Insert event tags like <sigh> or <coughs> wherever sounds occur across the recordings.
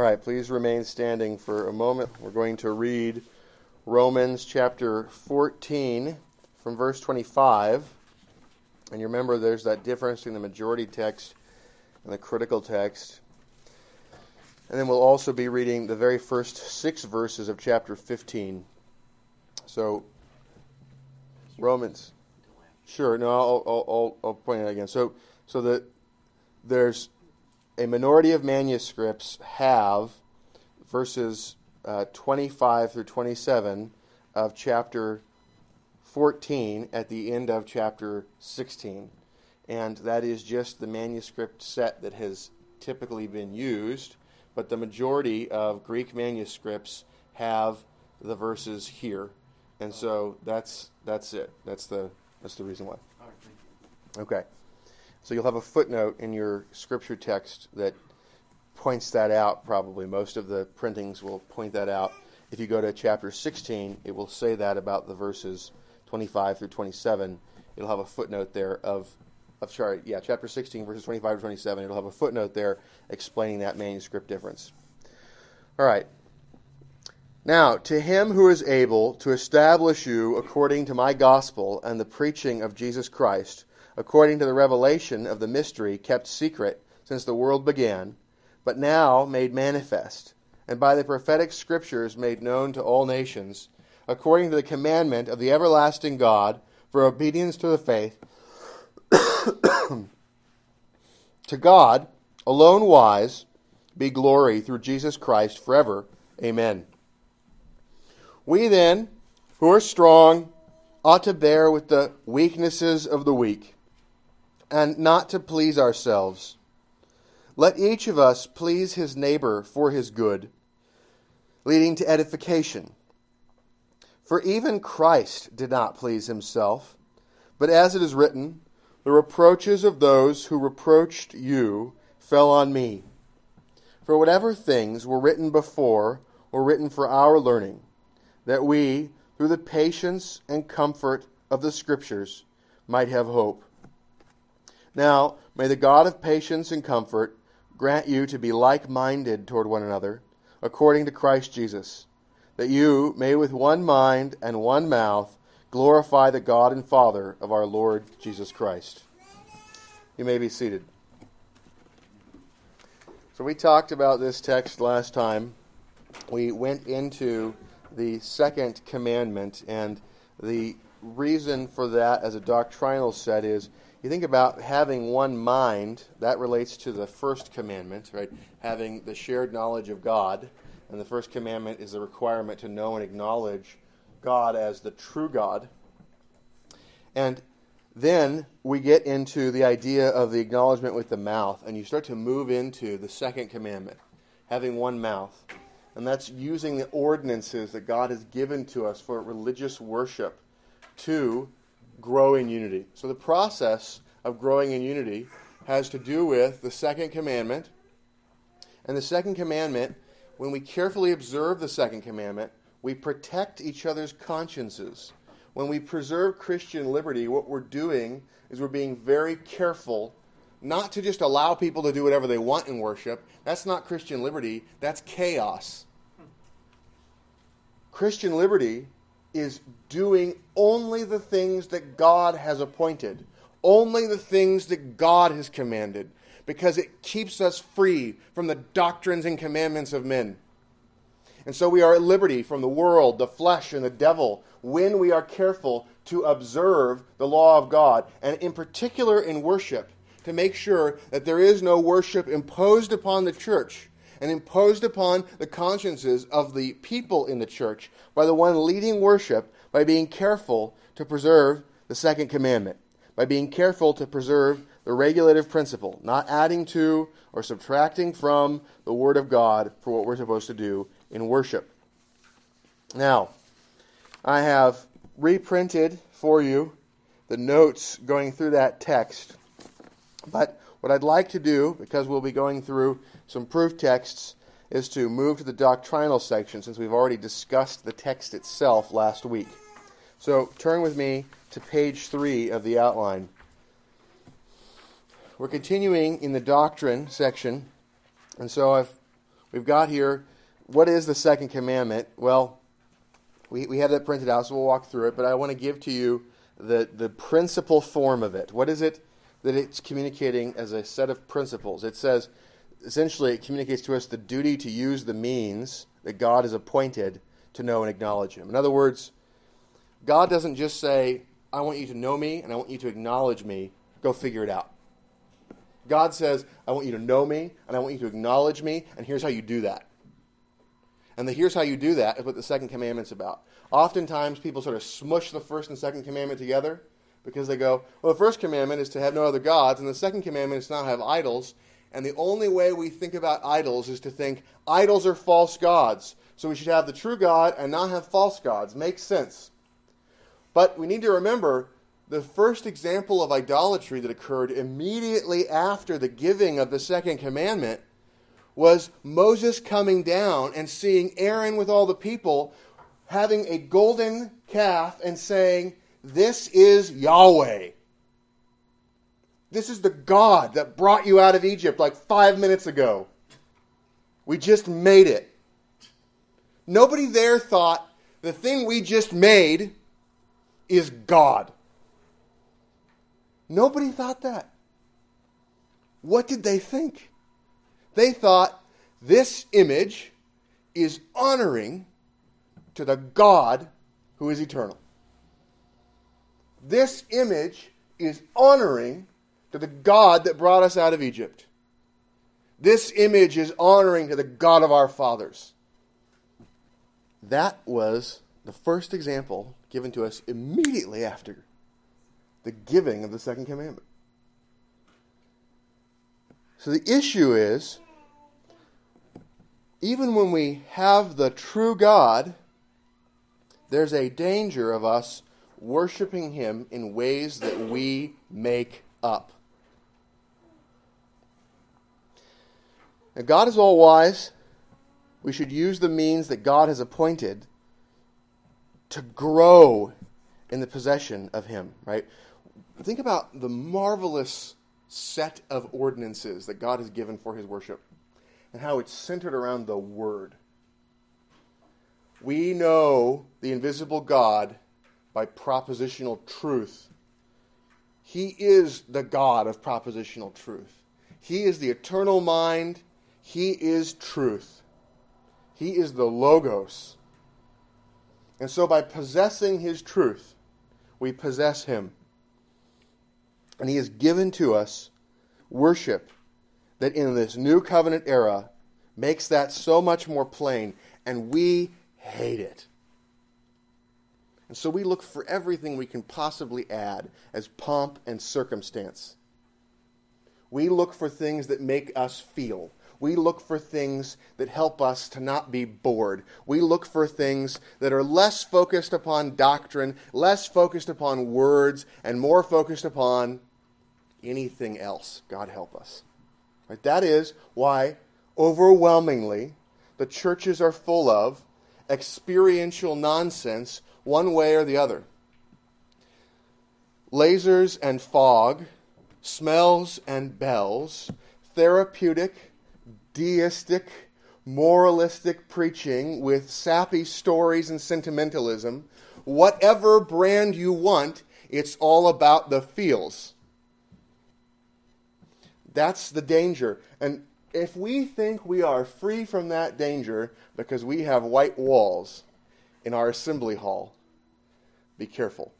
All right, please remain standing for a moment. We're going to read Romans chapter 14 from verse 25. And you remember there's that difference between the majority text and the critical text. And then we'll also be reading the very first six verses of chapter 15. So, Romans. Sure, no, I'll, I'll, I'll, I'll point it out again. So, so that there's a minority of manuscripts have verses uh, 25 through 27 of chapter 14 at the end of chapter 16. And that is just the manuscript set that has typically been used, but the majority of Greek manuscripts have the verses here. And so that's that's it. That's the that's the reason why. Okay. So you'll have a footnote in your scripture text that points that out probably. Most of the printings will point that out. If you go to chapter 16, it will say that about the verses 25 through 27. It'll have a footnote there of, of sorry, yeah, chapter 16, verses 25 to 27. It'll have a footnote there explaining that manuscript difference. All right. Now, to him who is able to establish you according to my gospel and the preaching of Jesus Christ, according to the revelation of the mystery kept secret since the world began, but now made manifest, and by the prophetic scriptures made known to all nations, according to the commandment of the everlasting God, for obedience to the faith, <coughs> to God, alone wise, be glory through Jesus Christ forever. Amen. We then, who are strong, ought to bear with the weaknesses of the weak, and not to please ourselves. Let each of us please his neighbor for his good, leading to edification. For even Christ did not please himself, but as it is written, the reproaches of those who reproached you fell on me. For whatever things were written before were written for our learning, that we, through the patience and comfort of the Scriptures, might have hope. Now, may the God of patience and comfort grant you to be like minded toward one another, according to Christ Jesus, that you may with one mind and one mouth glorify the God and Father of our Lord Jesus Christ. You may be seated. So, we talked about this text last time. We went into the second commandment, and the reason for that, as a doctrinal set, is you think about having one mind, that relates to the first commandment, right? Having the shared knowledge of God. And the first commandment is the requirement to know and acknowledge God as the true God. And then we get into the idea of the acknowledgement with the mouth, and you start to move into the second commandment, having one mouth. And that's using the ordinances that God has given to us for religious worship to grow in unity. So the process of growing in unity has to do with the second commandment. And the second commandment, when we carefully observe the second commandment, we protect each other's consciences. When we preserve Christian liberty, what we're doing is we're being very careful not to just allow people to do whatever they want in worship. That's not Christian liberty, that's chaos. Christian liberty is doing only the things that God has appointed, only the things that God has commanded, because it keeps us free from the doctrines and commandments of men. And so we are at liberty from the world, the flesh, and the devil when we are careful to observe the law of God, and in particular in worship, to make sure that there is no worship imposed upon the church and imposed upon the consciences of the people in the church by the one leading worship by being careful to preserve the second commandment, by being careful to preserve the regulative principle, not adding to or subtracting from the Word of God for what we're supposed to do in worship. Now, I have reprinted for you the notes going through that text, but what I'd like to do, because we'll be going through some proof texts, is to move to the doctrinal section since we've already discussed the text itself last week. So turn with me to page 3 of the outline. We're continuing in the doctrine section, and so I've we've got here what is the second commandment? Well, we, we have that printed out, so we'll walk through it, but I want to give to you the, the principal form of it. What is it that it's communicating as a set of principles? It says, essentially, it communicates to us the duty to use the means that God has appointed to know and acknowledge Him. In other words, God doesn't just say, I want you to know me and I want you to acknowledge me. Go figure it out. God says, I want you to know me and I want you to acknowledge me, and here's how you do that. And the here's how you do that is what the second commandment's about. Oftentimes, people sort of smush the first and second commandment together because they go, well, the first commandment is to have no other gods, and the second commandment is to not have idols. And the only way we think about idols is to think idols are false gods. So we should have the true God and not have false gods. Makes sense. But we need to remember the first example of idolatry that occurred immediately after the giving of the second commandment was Moses coming down and seeing Aaron with all the people having a golden calf and saying, This is Yahweh. This is the God that brought you out of Egypt like five minutes ago. We just made it. Nobody there thought the thing we just made is God. Nobody thought that. What did they think? They thought this image is honoring to the God who is eternal. This image is honoring to the God that brought us out of Egypt. This image is honoring to the God of our fathers. That was the first example given to us immediately after the giving of the second commandment. So the issue is even when we have the true God, there's a danger of us worshiping Him in ways that we make up. God is all wise. We should use the means that God has appointed to grow in the possession of Him, right? Think about the marvelous set of ordinances that God has given for His worship and how it's centered around the Word. We know the invisible God by propositional truth. He is the God of propositional truth. He is the eternal mind. He is truth. He is the Logos. And so, by possessing His truth, we possess Him. And He has given to us worship that in this new covenant era makes that so much more plain, and we hate it. And so we look for everything we can possibly add as pomp and circumstance. We look for things that make us feel. We look for things that help us to not be bored. We look for things that are less focused upon doctrine, less focused upon words, and more focused upon anything else. God help us. Right? That is why overwhelmingly the churches are full of experiential nonsense one way or the other. Lasers and fog, smells and bells, therapeutic, deistic, moralistic preaching with sappy stories and sentimentalism, whatever brand you want, it's all about the feels. That's the danger. And if we think we are free from that danger because we have white walls in our assembly hall, be careful.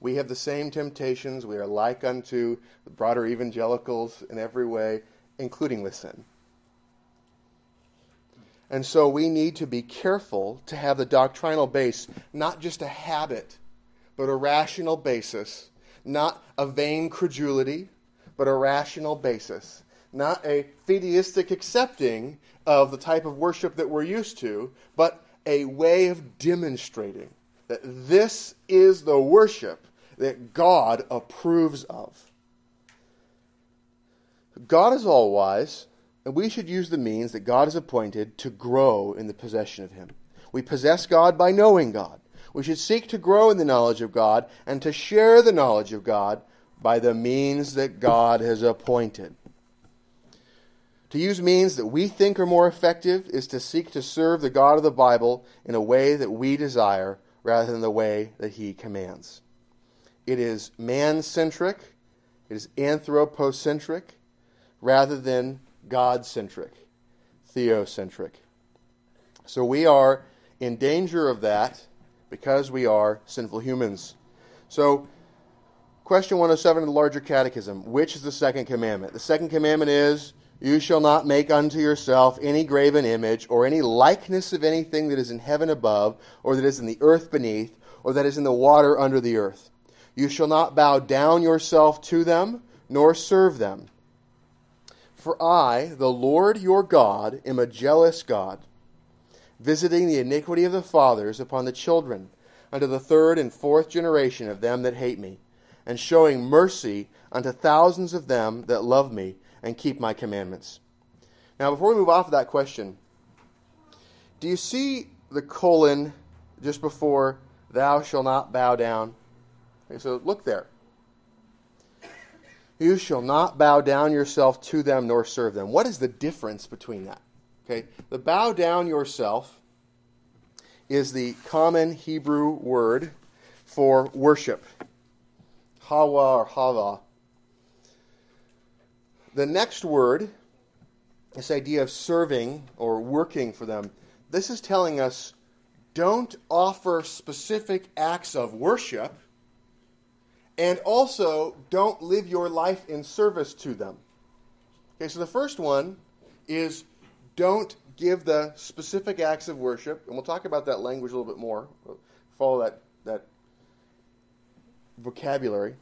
We have the same temptations. We are like unto the broader evangelicals in every way, including with sin. And so we need to be careful to have the doctrinal base not just a habit, but a rational basis, not a vain credulity, but a rational basis not a fideistic accepting of the type of worship that we're used to, but a way of demonstrating that this is the worship that God approves of. God is all wise, and we should use the means that God has appointed to grow in the possession of Him. We possess God by knowing God. We should seek to grow in the knowledge of God and to share the knowledge of God by the means that God has appointed. To use means that we think are more effective is to seek to serve the God of the Bible in a way that we desire rather than the way that he commands. It is man centric, it is anthropocentric, rather than God centric, theocentric. So we are in danger of that because we are sinful humans. So, question 107 of the larger catechism which is the second commandment? The second commandment is you shall not make unto yourself any graven image or any likeness of anything that is in heaven above, or that is in the earth beneath, or that is in the water under the earth. You shall not bow down yourself to them, nor serve them. For I, the Lord your God, am a jealous God, visiting the iniquity of the fathers upon the children, unto the third and fourth generation of them that hate me, and showing mercy unto thousands of them that love me and keep my commandments. Now, before we move off of that question, do you see the colon just before thou shalt not bow down? Okay, so look there. You shall not bow down yourself to them nor serve them. What is the difference between that? Okay, the bow down yourself is the common Hebrew word for worship. Hawa or hava the next word, this idea of serving or working for them, this is telling us don't offer specific acts of worship and also don't live your life in service to them. Okay, so the first one is don't give the specific acts of worship, and we'll talk about that language a little bit more. Follow that that vocabulary.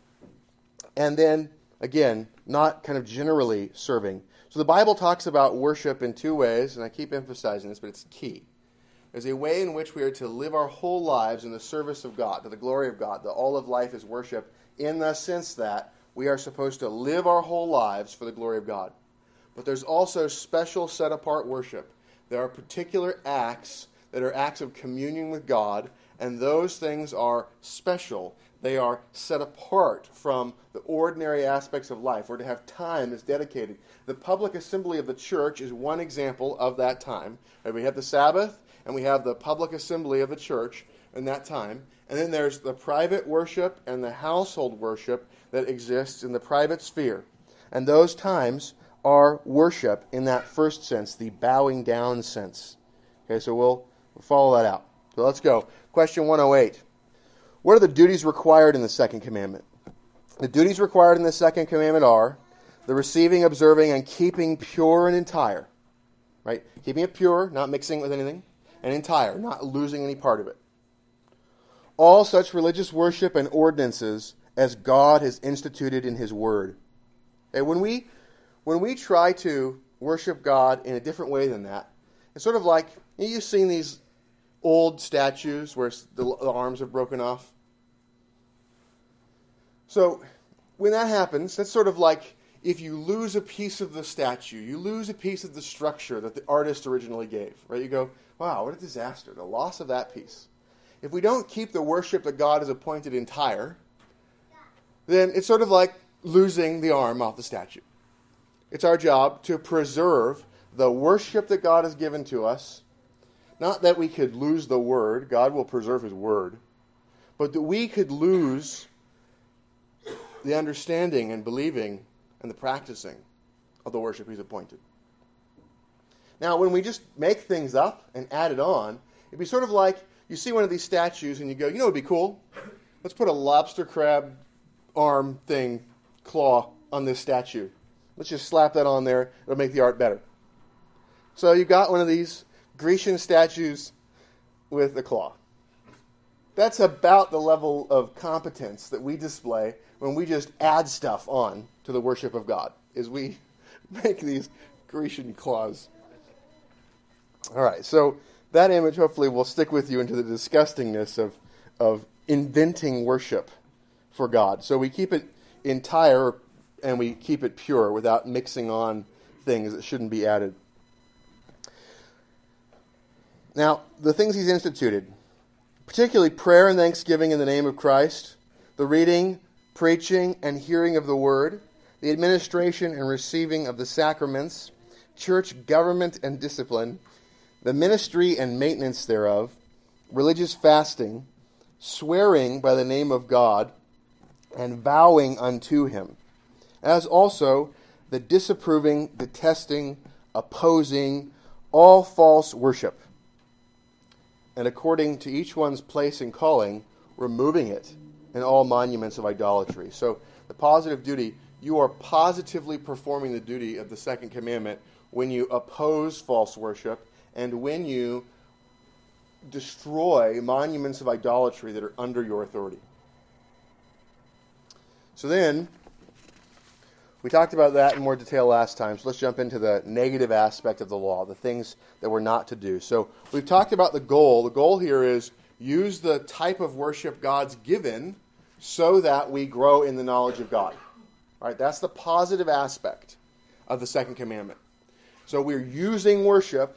And then Again, not kind of generally serving. So the Bible talks about worship in two ways, and I keep emphasizing this, but it's key. There's a way in which we are to live our whole lives in the service of God, to the glory of God. The all of life is worship, in the sense that we are supposed to live our whole lives for the glory of God. But there's also special set apart worship. There are particular acts that are acts of communion with God, and those things are special they are set apart from the ordinary aspects of life. We're to have time that's dedicated. The public assembly of the church is one example of that time. We have the Sabbath, and we have the public assembly of the church in that time. And then there's the private worship and the household worship that exists in the private sphere. And those times are worship in that first sense, the bowing down sense. Okay, so we'll, follow that out. So let's go. Question 108. What are the duties required in the second commandment? The duties required in the second commandment are the receiving, observing, and keeping pure and entire. Right? Keeping it pure, not mixing with anything, and entire, not losing any part of it. All such religious worship and ordinances as God has instituted in His Word. And when we when we try to worship God in a different way than that, it's sort of like you've seen these old statues where the, the arms are broken off. So when that happens, that's sort of like if you lose a piece of the statue, you lose a piece of the structure that the artist originally gave, right? You go, wow, what a disaster, the loss of that piece. If we don't keep the worship that God has appointed entire, then it's sort of like losing the arm off the statue. It's our job to preserve the worship that God has given to us not that we could lose the word, God will preserve his word, but that we could lose the understanding and believing and the practicing of the worship he's appointed. Now, when we just make things up and add it on, it'd be sort of like you see one of these statues and you go, you know, it'd be cool. Let's put a lobster crab arm thing, claw, on this statue. Let's just slap that on there. It'll make the art better. So you got one of these Grecian statues with a claw. That's about the level of competence that we display when we just add stuff on to the worship of God, is we <laughs> make these Grecian claws. All right, so that image hopefully will stick with you into the disgustingness of, of inventing worship for God. So we keep it entire and we keep it pure without mixing on things that shouldn't be added. Now, the things he's instituted, particularly prayer and thanksgiving in the name of Christ, the reading, preaching, and hearing of the word, the administration and receiving of the sacraments, church government and discipline, the ministry and maintenance thereof, religious fasting, swearing by the name of God, and vowing unto him, as also the disapproving, detesting, opposing all false worship, and according to each one's place and calling, removing it and all monuments of idolatry. So, the positive duty, you are positively performing the duty of the second commandment when you oppose false worship and when you destroy monuments of idolatry that are under your authority. So then, we talked about that in more detail last time, so let's jump into the negative aspect of the law, the things that we're not to do. So we've talked about the goal. The goal here is use the type of worship God's given so that we grow in the knowledge of God. All right, that's the positive aspect of the second commandment. So we're using worship,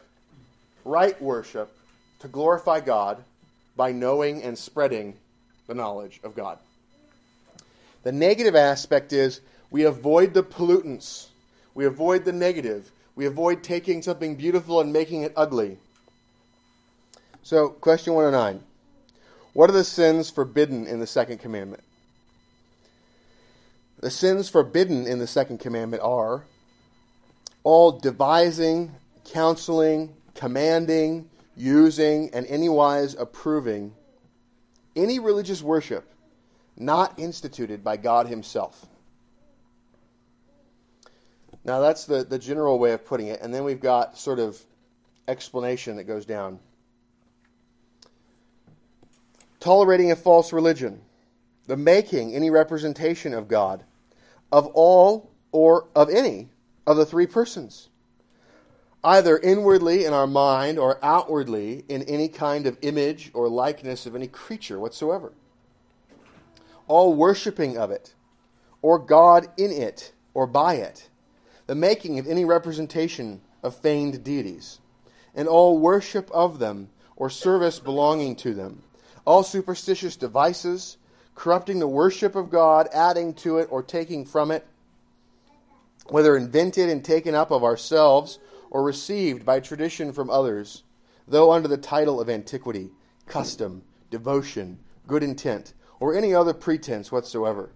right worship, to glorify God by knowing and spreading the knowledge of God. The negative aspect is we avoid the pollutants, we avoid the negative, we avoid taking something beautiful and making it ugly. So, question 109 What are the sins forbidden in the second commandment? The sins forbidden in the second commandment are all devising, counseling, commanding, using, and anywise approving any religious worship not instituted by God Himself. Now, that's the, the general way of putting it. And then we've got sort of explanation that goes down. Tolerating a false religion, the making any representation of God, of all or of any of the three persons, either inwardly in our mind or outwardly in any kind of image or likeness of any creature whatsoever. All worshiping of it, or God in it, or by it. The making of any representation of feigned deities, and all worship of them or service belonging to them, all superstitious devices, corrupting the worship of God, adding to it or taking from it, whether invented and taken up of ourselves or received by tradition from others, though under the title of antiquity, custom, devotion, good intent, or any other pretense whatsoever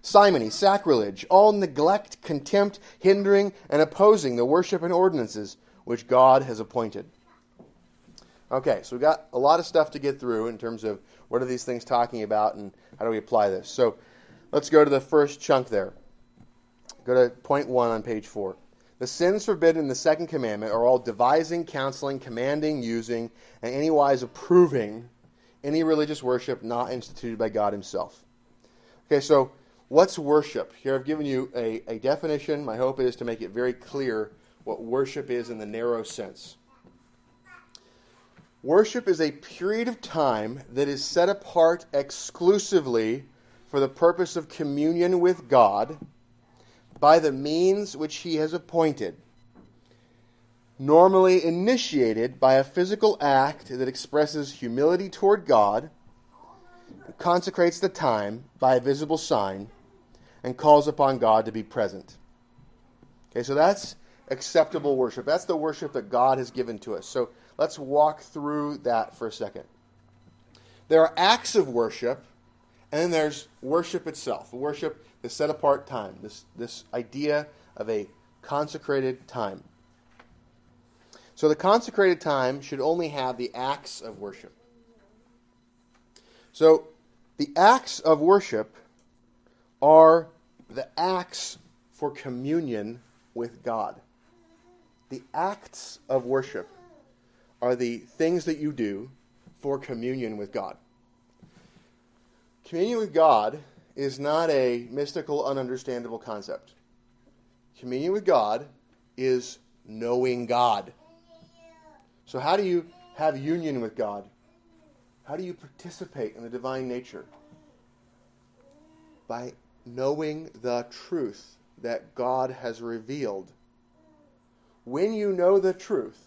simony, sacrilege, all neglect, contempt, hindering, and opposing the worship and ordinances which God has appointed. Okay, so we've got a lot of stuff to get through in terms of what are these things talking about and how do we apply this. So let's go to the first chunk there. Go to point one on page four. The sins forbidden in the second commandment are all devising, counseling, commanding, using, and anywise approving any religious worship not instituted by God Himself. Okay, so What's worship? Here I've given you a, a definition. My hope is to make it very clear what worship is in the narrow sense. Worship is a period of time that is set apart exclusively for the purpose of communion with God by the means which He has appointed, normally initiated by a physical act that expresses humility toward God, consecrates the time by a visible sign, and calls upon God to be present. Okay, so that's acceptable worship. That's the worship that God has given to us. So let's walk through that for a second. There are acts of worship, and then there's worship itself. Worship, the set apart time, this, this idea of a consecrated time. So the consecrated time should only have the acts of worship. So the acts of worship are the acts for communion with God. The acts of worship are the things that you do for communion with God. Communion with God is not a mystical, ununderstandable concept. Communion with God is knowing God. So, how do you have union with God? How do you participate in the divine nature? by knowing the truth that God has revealed. When you know the truth,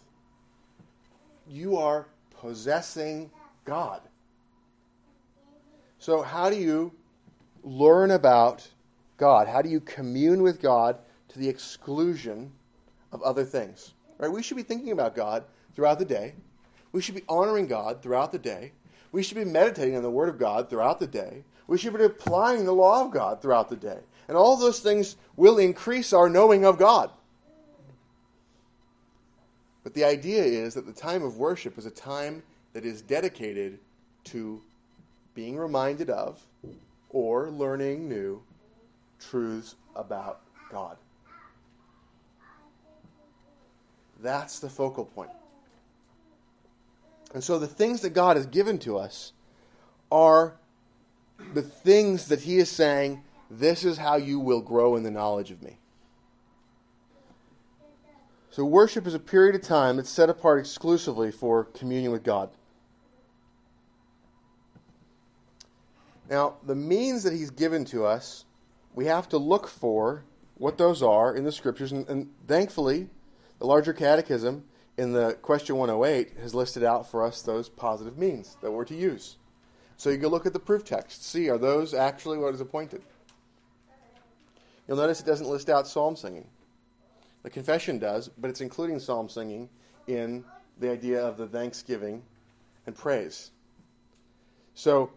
you are possessing God. So, how do you learn about God? How do you commune with God to the exclusion of other things. Right? We should be thinking about God throughout the day. We should be honoring God throughout the day. We should be meditating on the Word of God throughout the day. We should be applying the law of God throughout the day. And all those things will increase our knowing of God. But the idea is that the time of worship is a time that is dedicated to being reminded of or learning new truths about God. That's the focal point. And so the things that God has given to us are the things that He is saying, this is how you will grow in the knowledge of me. So, worship is a period of time that's set apart exclusively for communion with God. Now, the means that He's given to us, we have to look for what those are in the Scriptures. And, and thankfully, the larger catechism in the question 108 has listed out for us those positive means that we're to use. So you can look at the proof text, see are those actually what is appointed. You'll notice it doesn't list out psalm singing. The confession does, but it's including psalm singing in the idea of the thanksgiving and praise. So,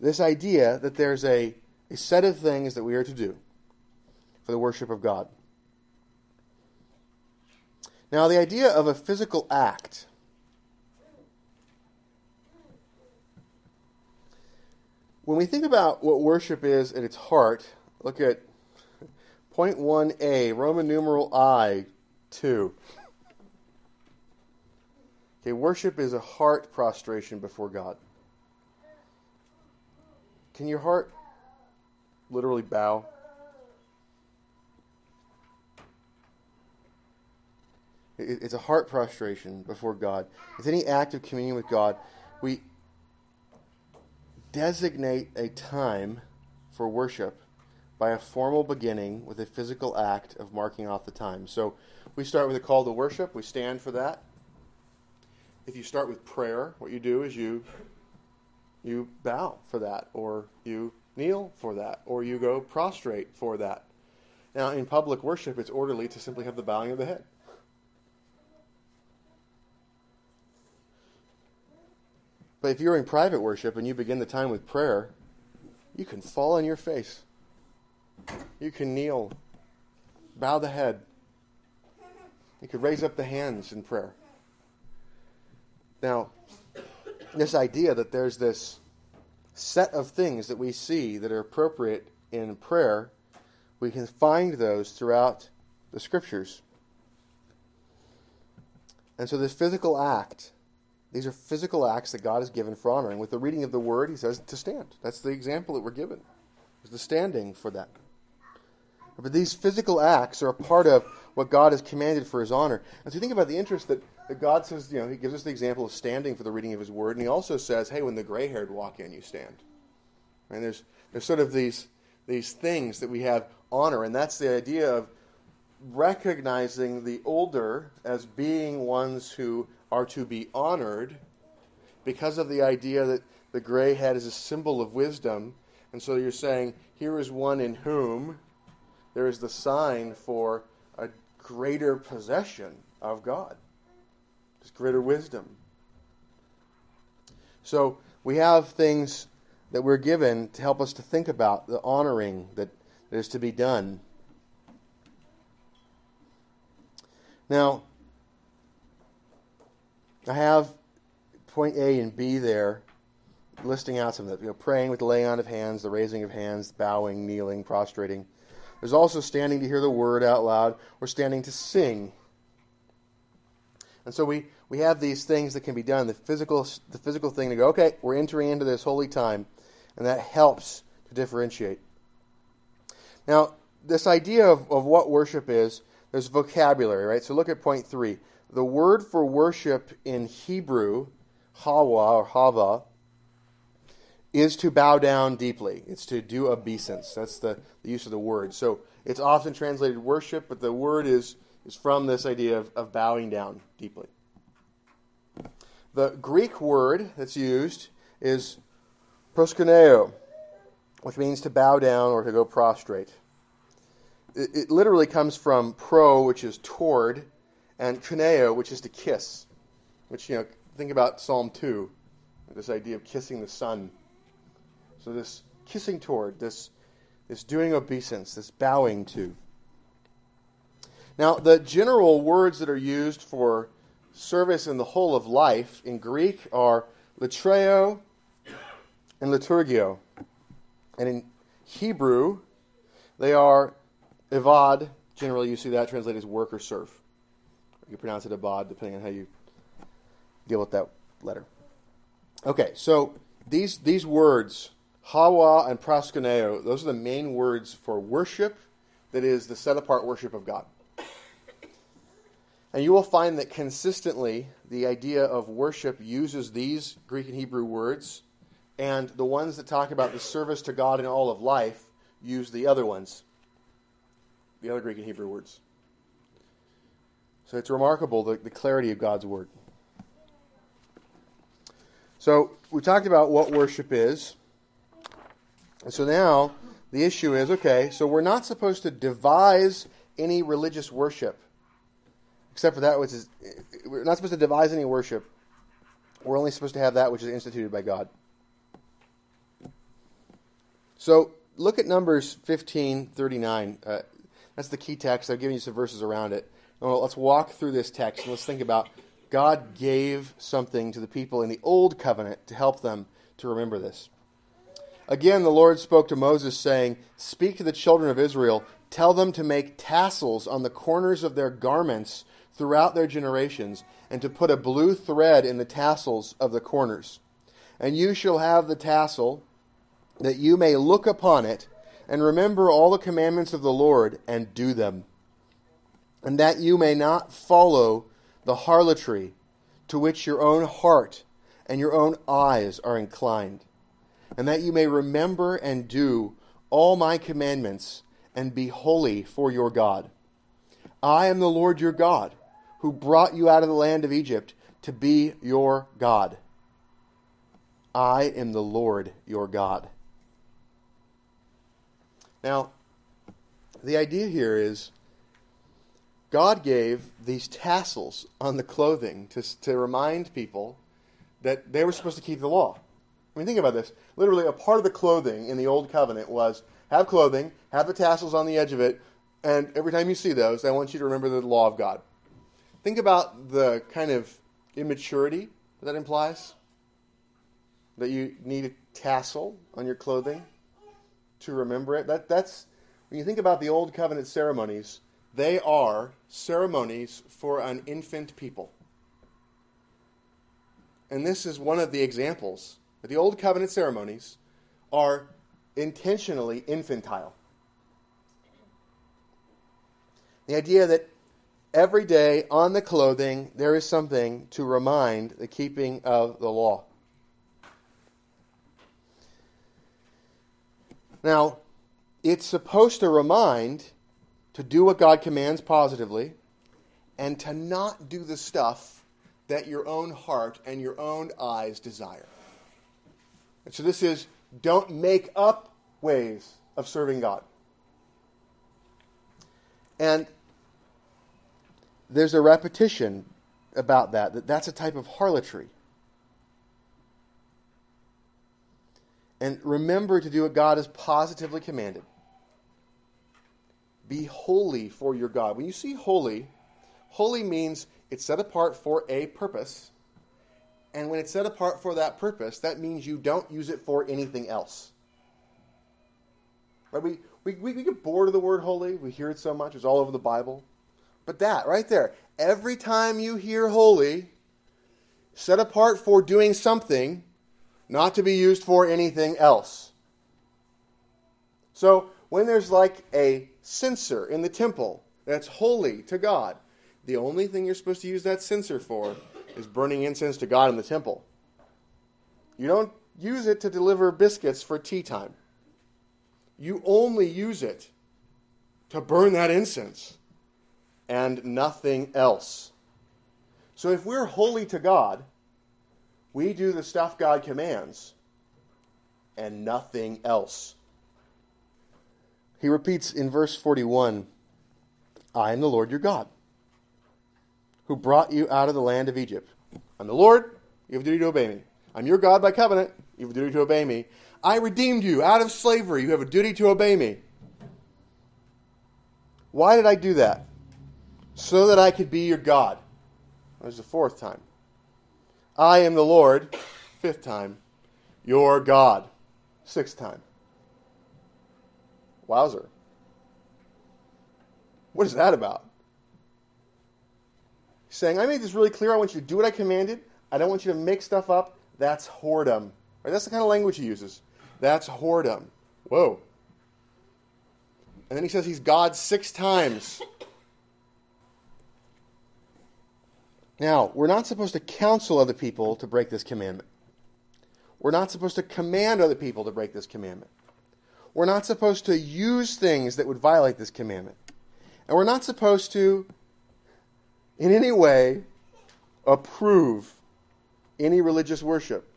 this idea that there's a, a set of things that we are to do for the worship of God. Now, the idea of a physical act. When we think about what worship is at its heart, look at Point 1a, Roman numeral I, 2. Okay, worship is a heart prostration before God. Can your heart literally bow? It's a heart prostration before God. With any act of communion with God, we designate a time for worship by a formal beginning with a physical act of marking off the time. So we start with a call to worship, we stand for that. If you start with prayer, what you do is you you bow for that or you kneel for that or you go prostrate for that. Now in public worship it's orderly to simply have the bowing of the head. But if you're in private worship and you begin the time with prayer, you can fall on your face you can kneel, bow the head. You could raise up the hands in prayer. Now, this idea that there's this set of things that we see that are appropriate in prayer, we can find those throughout the scriptures. And so, this physical act, these are physical acts that God has given for honoring. With the reading of the word, he says to stand. That's the example that we're given, is the standing for that. But these physical acts are a part of what God has commanded for his honor. And so you think about the interest that God says, you know, he gives us the example of standing for the reading of his word, and he also says, hey, when the gray haired walk in, you stand. And there's there's sort of these these things that we have honor, and that's the idea of recognizing the older as being ones who are to be honored because of the idea that the gray head is a symbol of wisdom. And so you're saying, here is one in whom there is the sign for a greater possession of God, greater wisdom. So we have things that we're given to help us to think about the honoring that, that is to be done. Now, I have point A and B there, listing out some of them. You know, praying with the laying on of hands, the raising of hands, bowing, kneeling, prostrating. There's also standing to hear the word out loud or standing to sing. And so we, we have these things that can be done. The physical, the physical thing to go, okay, we're entering into this holy time, and that helps to differentiate. Now, this idea of, of what worship is, there's vocabulary, right? So look at point three. The word for worship in Hebrew, hawa or hava, is to bow down deeply. It's to do obeisance. That's the, the use of the word. So it's often translated worship, but the word is, is from this idea of, of bowing down deeply. The Greek word that's used is proskuneo, which means to bow down or to go prostrate. it, it literally comes from pro, which is toward, and kuneo, which is to kiss. Which, you know, think about Psalm 2, this idea of kissing the son. So this kissing toward, this, this doing obeisance, this bowing to. Now, the general words that are used for service in the whole of life in Greek are latreo and liturgio. And in Hebrew, they are evad. Generally, you see that translated as work or serve. You pronounce it abad, depending on how you deal with that letter. Okay, so these these words, hawa and proskuneo, those are the main words for worship. That is the set apart worship of God. And you will find that consistently the idea of worship uses these Greek and Hebrew words, and the ones that talk about the service to God in all of life use the other ones, the other Greek and Hebrew words. So it's remarkable the, the clarity of God's word. So we talked about what worship is. And so now the issue is okay, so we're not supposed to devise any religious worship except for that which is we're not supposed to devise any worship. We're only supposed to have that which is instituted by God. So look at Numbers 15, 39. Uh, that's the key text. I've given you some verses around it. Let's walk through this text and let's think about God gave something to the people in the old covenant to help them to remember this. Again, the Lord spoke to Moses, saying, Speak to the children of Israel, tell them to make tassels on the corners of their garments throughout their generations, and to put a blue thread in the tassels of the corners. And you shall have the tassel, that you may look upon it, and remember all the commandments of the Lord, and do them. And that you may not follow the harlotry to which your own heart and your own eyes are inclined, and that you may remember and do all my commandments, and be holy for your God. I am the Lord your God who brought you out of the land of Egypt to be your God. I am the Lord your God. Now, the idea here is God gave these tassels on the clothing to, to remind people that they were supposed to keep the law. I mean, think about this. Literally, a part of the clothing in the Old Covenant was have clothing, have the tassels on the edge of it, and every time you see those, I want you to remember the law of God. Think about the kind of immaturity that implies. That you need a tassel on your clothing to remember it. That, that's when you think about the old covenant ceremonies, they are ceremonies for an infant people. And this is one of the examples that the old covenant ceremonies are intentionally infantile. The idea that every day on the clothing there is something to remind the keeping of the law. Now, it's supposed to remind to do what God commands positively and to not do the stuff that your own heart and your own eyes desire. And so this is don't make up ways of serving God. And there's a repetition about that, that that's a type of harlotry. And remember to do what God has positively commanded. Be holy for your God. When you see holy, holy means it's set apart for a purpose. And when it's set apart for that purpose, that means you don't use it for anything else. Right? We, we, we get bored of the word holy. We hear it so much. It's all over the Bible. But that right there, every time you hear holy, set apart for doing something, not to be used for anything else. So when there's like a censer in the temple that's holy to God, the only thing you're supposed to use that censer for is burning incense to God in the temple. You don't use it to deliver biscuits for tea time. You only use it to burn that incense and nothing else. So if we're holy to God, we do the stuff God commands and nothing else. he repeats in verse 41 I am the Lord your God, who brought you out of the land of Egypt. I'm the Lord, you have a duty to obey me. I'm your God by covenant, you have a duty to obey me. I redeemed you out of slavery, you have a duty to obey me. Why did I do that? So that I could be your God. There's the fourth time. I am the Lord, fifth time, your God, sixth time. Wowzer. What is that about? He's saying, I made this really clear. I want you to do what I commanded. I don't want you to make stuff up. That's whoredom. Right? That's the kind of language he uses. That's whoredom. Whoa. And then he says he's God six times. <laughs> Now, we're not supposed to counsel other people to break this commandment. We're not supposed to command other people to break this commandment. We're not supposed to use things that would violate this commandment. And we're not supposed to, in any way, approve any religious worship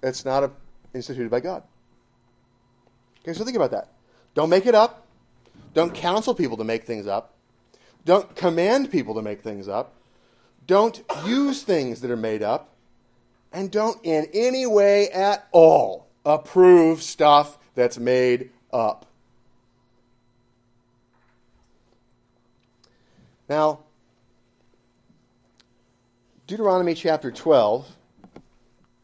that's not instituted by God. Okay, so think about that. Don't make it up. Don't counsel people to make things up. Don't command people to make things up. Don't use things that are made up. And don't in any way at all approve stuff that's made up. Now, Deuteronomy chapter 12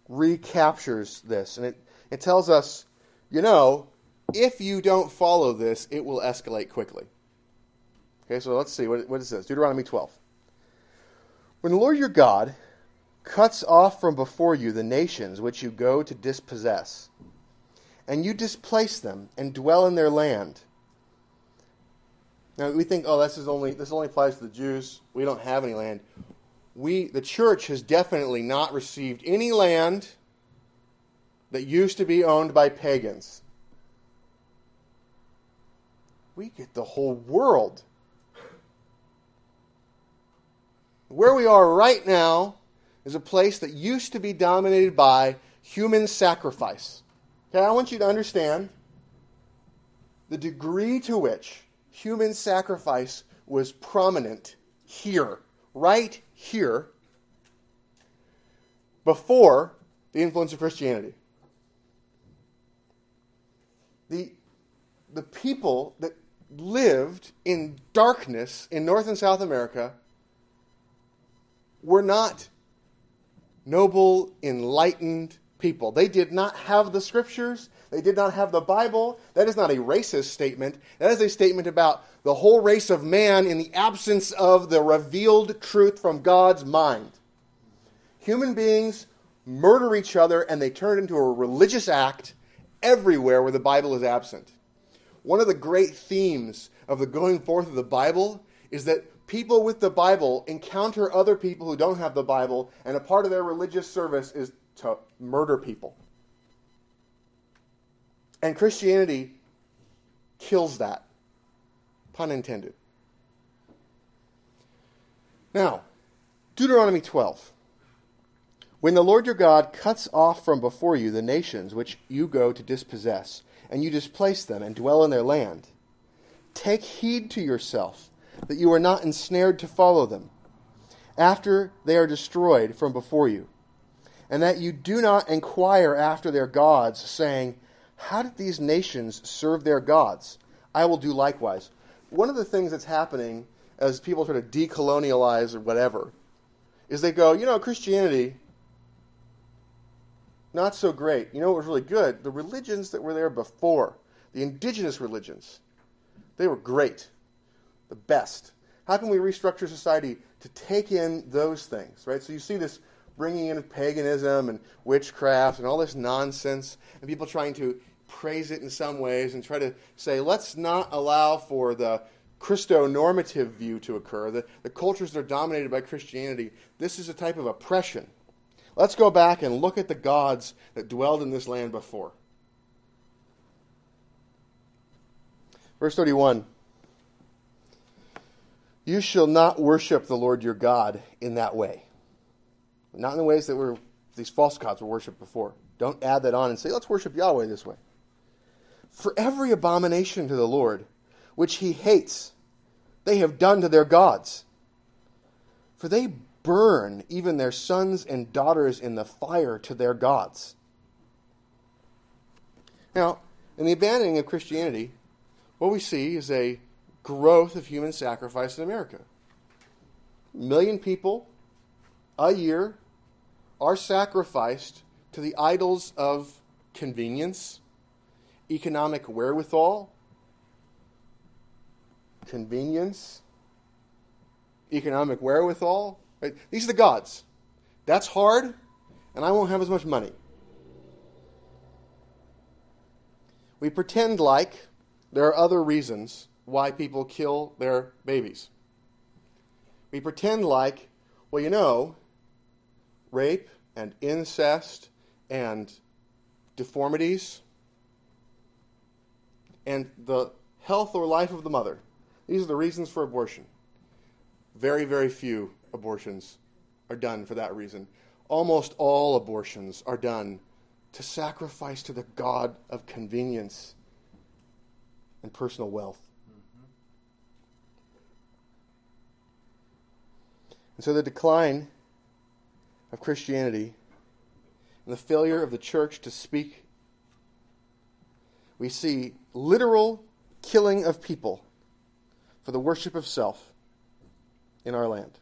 recaptures this, and it, it tells us, you know, if you don't follow this, it will escalate quickly. Okay, so let's see what, what it says. Deuteronomy 12. When the Lord your God cuts off from before you the nations which you go to dispossess, and you displace them and dwell in their land. Now we think, oh, this is only this only applies to the Jews. We don't have any land. We the church has definitely not received any land that used to be owned by pagans. We get the whole world. Where we are right now is a place that used to be dominated by human sacrifice. Okay, I want you to understand the degree to which human sacrifice was prominent here, right here, before the influence of Christianity. The, the people that lived in darkness in North and South America were not noble, enlightened people. They did not have the scriptures. They did not have the Bible. That is not a racist statement. That is a statement about the whole race of man in the absence of the revealed truth from God's mind. Human beings murder each other and they turn it into a religious act everywhere where the Bible is absent. One of the great themes of the going forth of the Bible is that people with the Bible encounter other people who don't have the Bible, and a part of their religious service is to murder people. And Christianity kills that. Pun intended. Now, Deuteronomy 12. When the Lord your God cuts off from before you the nations which you go to dispossess, and you displace them and dwell in their land, take heed to yourself that you are not ensnared to follow them, after they are destroyed from before you, and that you do not inquire after their gods, saying, How did these nations serve their gods? I will do likewise. One of the things that's happening as people try to decolonialize or whatever is they go, you know, Christianity, not so great. You know what was really good? The religions that were there before, the indigenous religions, they were great the best. How can we restructure society to take in those things, right? So you see this bringing in of paganism and witchcraft and all this nonsense, and people trying to praise it in some ways and try to say, let's not allow for the Christo-normative view to occur, the, the cultures that are dominated by Christianity. This is a type of oppression. Let's go back and look at the gods that dwelled in this land before. Verse 31 you shall not worship the Lord your God in that way. Not in the ways that were these false gods were worshipped before. Don't add that on and say, let's worship Yahweh this way. For every abomination to the Lord which he hates, they have done to their gods. For they burn even their sons and daughters in the fire to their gods. Now, in the abandoning of Christianity, what we see is a growth of human sacrifice in America. A million people a year are sacrificed to the idols of convenience, economic wherewithal, convenience, economic wherewithal. Right? These are the gods. That's hard, and I won't have as much money. We pretend like there are other reasons why people kill their babies. We pretend like, well, you know, rape and incest and deformities and the health or life of the mother. These are the reasons for abortion. Very, very few abortions are done for that reason. Almost all abortions are done to sacrifice to the God of convenience and personal wealth. So the decline of Christianity and the failure of the church to speak, we see literal killing of people for the worship of self in our land.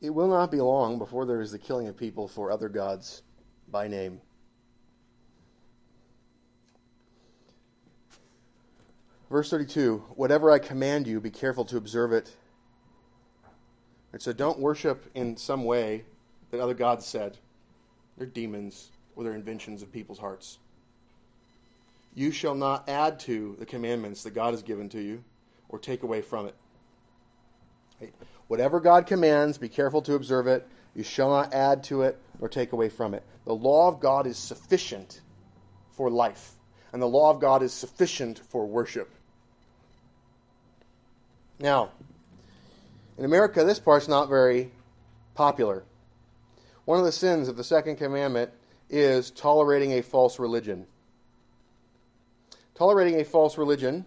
It will not be long before there is the killing of people for other gods by name. Verse 32 Whatever I command you, be careful to observe it. And so don't worship in some way that other gods said. They're demons or they're inventions of people's hearts. You shall not add to the commandments that God has given to you or take away from it. Whatever God commands, be careful to observe it. You shall not add to it or take away from it. The law of God is sufficient for life, and the law of God is sufficient for worship. Now, in America, this part's not very popular. One of the sins of the second commandment is tolerating a false religion. Tolerating a false religion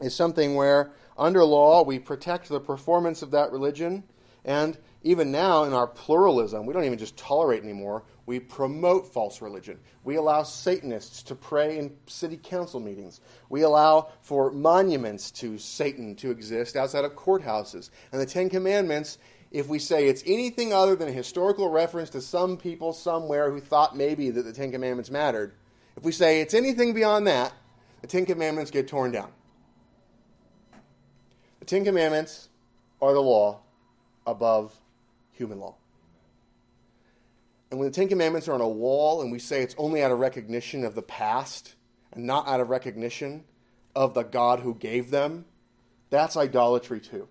is something where, under law, we protect the performance of that religion. And even now, in our pluralism, we don't even just tolerate anymore, we promote false religion. We allow Satanists to pray in city council meetings. We allow for monuments to Satan to exist outside of courthouses. And the Ten Commandments, if we say it's anything other than a historical reference to some people somewhere who thought maybe that the Ten Commandments mattered, if we say it's anything beyond that, the Ten Commandments get torn down. The Ten Commandments are the law above human law. And when the Ten Commandments are on a wall and we say it's only out of recognition of the past and not out of recognition of the God who gave them, that's idolatry too.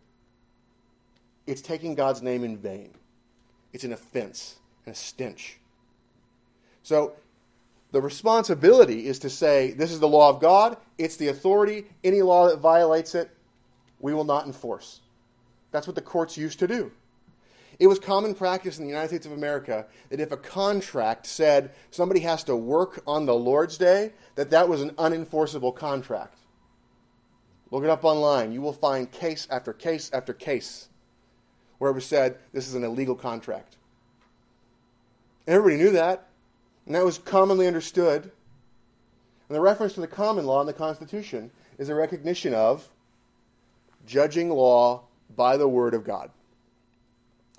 It's taking God's name in vain. It's an offense and a stench. So the responsibility is to say, this is the law of God, it's the authority. Any law that violates it, we will not enforce. That's what the courts used to do. It was common practice in the United States of America that if a contract said somebody has to work on the Lord's Day, that that was an unenforceable contract. Look it up online. You will find case after case after case where it was said this is an illegal contract. Everybody knew that. And that was commonly understood. And the reference to the common law in the Constitution is a recognition of judging law by the Word of God.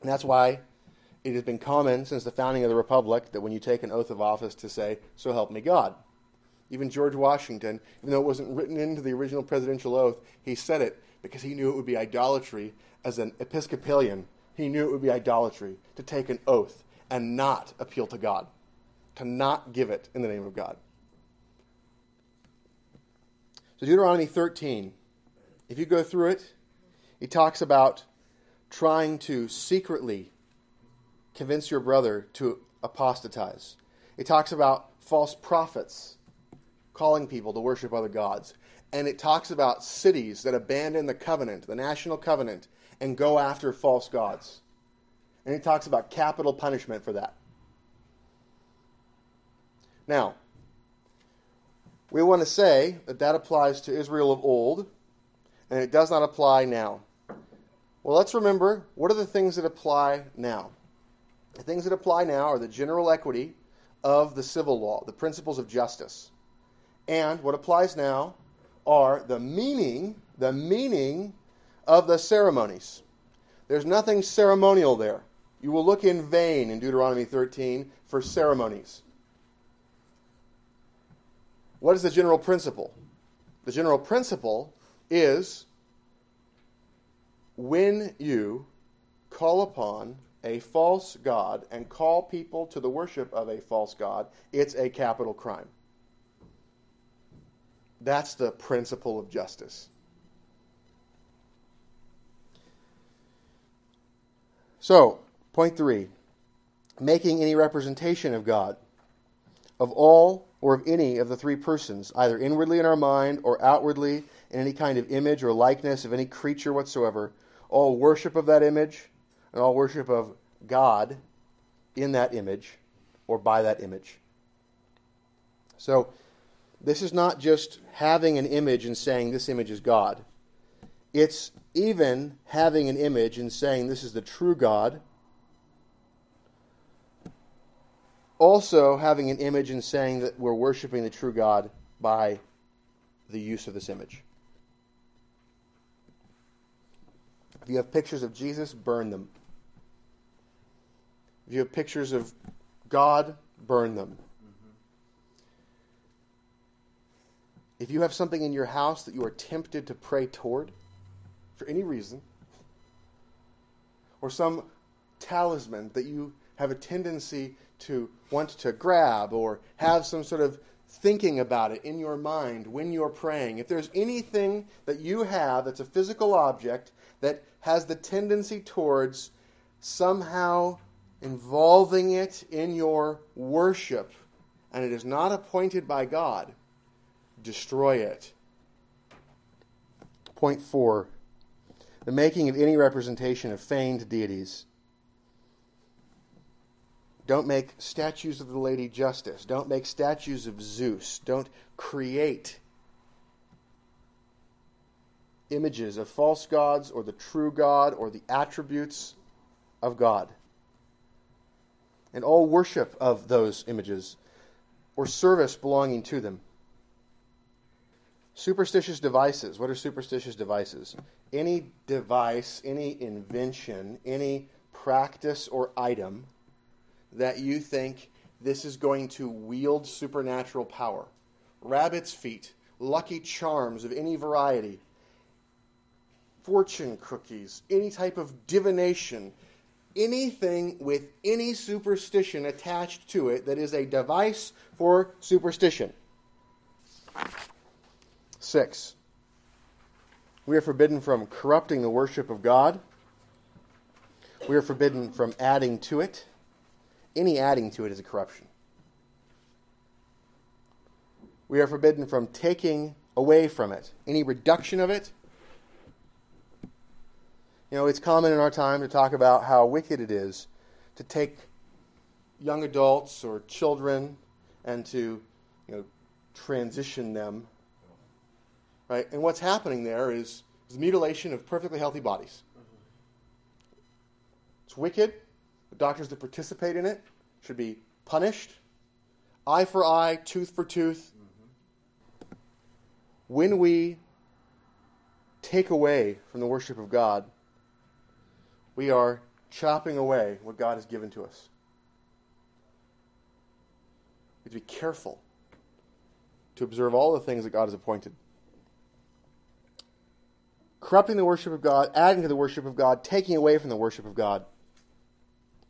And that's why it has been common since the founding of the Republic that when you take an oath of office to say, So help me God. Even George Washington, even though it wasn't written into the original presidential oath, he said it because he knew it would be idolatry as an Episcopalian. He knew it would be idolatry to take an oath and not appeal to God to not give it in the name of God. So, Deuteronomy 13, if you go through it, he talks about trying to secretly convince your brother to apostatize. It talks about false prophets calling people to worship other gods. And it talks about cities that abandon the covenant, the national covenant, and go after false gods. And it talks about capital punishment for that. Now, we want to say that that applies to Israel of old, and it does not apply now. Well, let's remember what are the things that apply now? The things that apply now are the general equity of the civil law, the principles of justice. And what applies now are the meaning, the meaning of the ceremonies. There's nothing ceremonial there. You will look in vain in Deuteronomy 13 for ceremonies. What is the general principle? The general principle is when you call upon a false God and call people to the worship of a false God, it's a capital crime. That's the principle of justice. So, point three making any representation of God, of all or of any of the three persons, either inwardly in our mind or outwardly in any kind of image or likeness of any creature whatsoever, all worship of that image and all worship of God in that image or by that image. So, this is not just having an image and saying this image is God. It's even having an image and saying this is the true God. Also, having an image and saying that we're worshiping the true God by the use of this image. If you have pictures of Jesus, burn them. If you have pictures of God, burn them. If you have something in your house that you are tempted to pray toward for any reason, or some talisman that you have a tendency to want to grab or have some sort of thinking about it in your mind when you're praying, if there's anything that you have that's a physical object that has the tendency towards somehow involving it in your worship and it is not appointed by God, destroy it. Point four the making of any representation of feigned deities. Don't make statues of the Lady Justice. Don't make statues of Zeus. Don't create images of false gods or the true God or the attributes of God. And all worship of those images or service belonging to them. Superstitious devices. What are superstitious devices? Any device, any invention, any practice or item that you think this is going to wield supernatural power. Rabbit's feet, lucky charms of any variety, fortune cookies, any type of divination, anything with any superstition attached to it that is a device for superstition. Six, we are forbidden from corrupting the worship of God. We are forbidden from adding to it. Any adding to it is a corruption. We are forbidden from taking away from it. Any reduction of it. You know, it's common in our time to talk about how wicked it is to take young adults or children and to, you know, transition them Right? And what's happening there is, is mutilation of perfectly healthy bodies. It's wicked. The doctors that participate in it should be punished. Eye for eye, tooth for tooth. When we take away from the worship of God, we are chopping away what God has given to us. We have to be careful to observe all the things that God has appointed corrupting the worship of God, adding to the worship of God, taking away from the worship of God,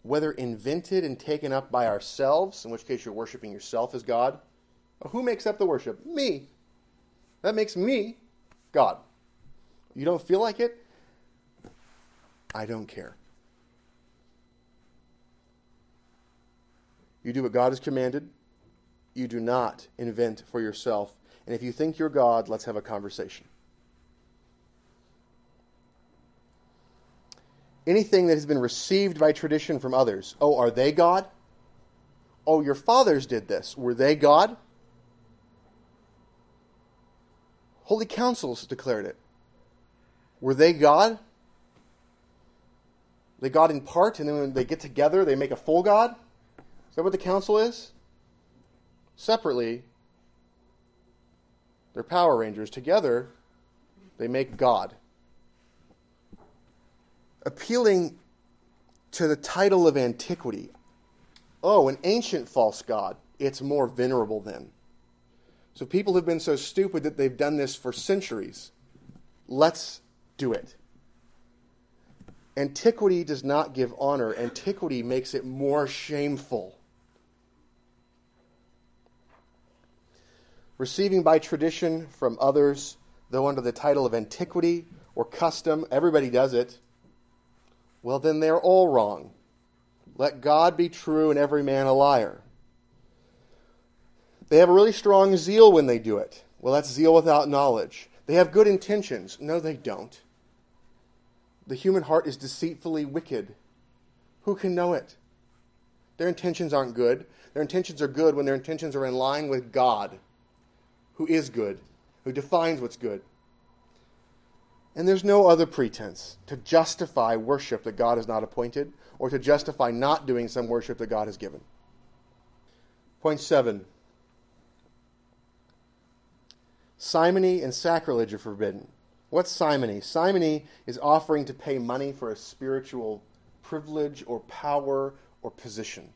whether invented and taken up by ourselves, in which case you're worshiping yourself as God. Who makes up the worship? Me. That makes me God. You don't feel like it? I don't care. You do what God has commanded. You do not invent for yourself. And if you think you're God, let's have a conversation. anything that has been received by tradition from others. Oh, are they God? Oh, your fathers did this. Were they God? Holy councils declared it. Were they God? They God in part, and then when they get together, they make a full God? Is that what the council is? Separately, they're Power Rangers. Together, they make God. Appealing to the title of antiquity. Oh, an ancient false God. It's more venerable then. So people have been so stupid that they've done this for centuries. Let's do it. Antiquity does not give honor, antiquity makes it more shameful. Receiving by tradition from others, though under the title of antiquity or custom, everybody does it, well, then they're all wrong. Let God be true and every man a liar. They have a really strong zeal when they do it. Well, that's zeal without knowledge. They have good intentions. No, they don't. The human heart is deceitfully wicked. Who can know it? Their intentions aren't good. Their intentions are good when their intentions are in line with God, who is good, who defines what's good. And there's no other pretense to justify worship that God has not appointed or to justify not doing some worship that God has given. Point seven simony and sacrilege are forbidden. What's simony? Simony is offering to pay money for a spiritual privilege or power or position.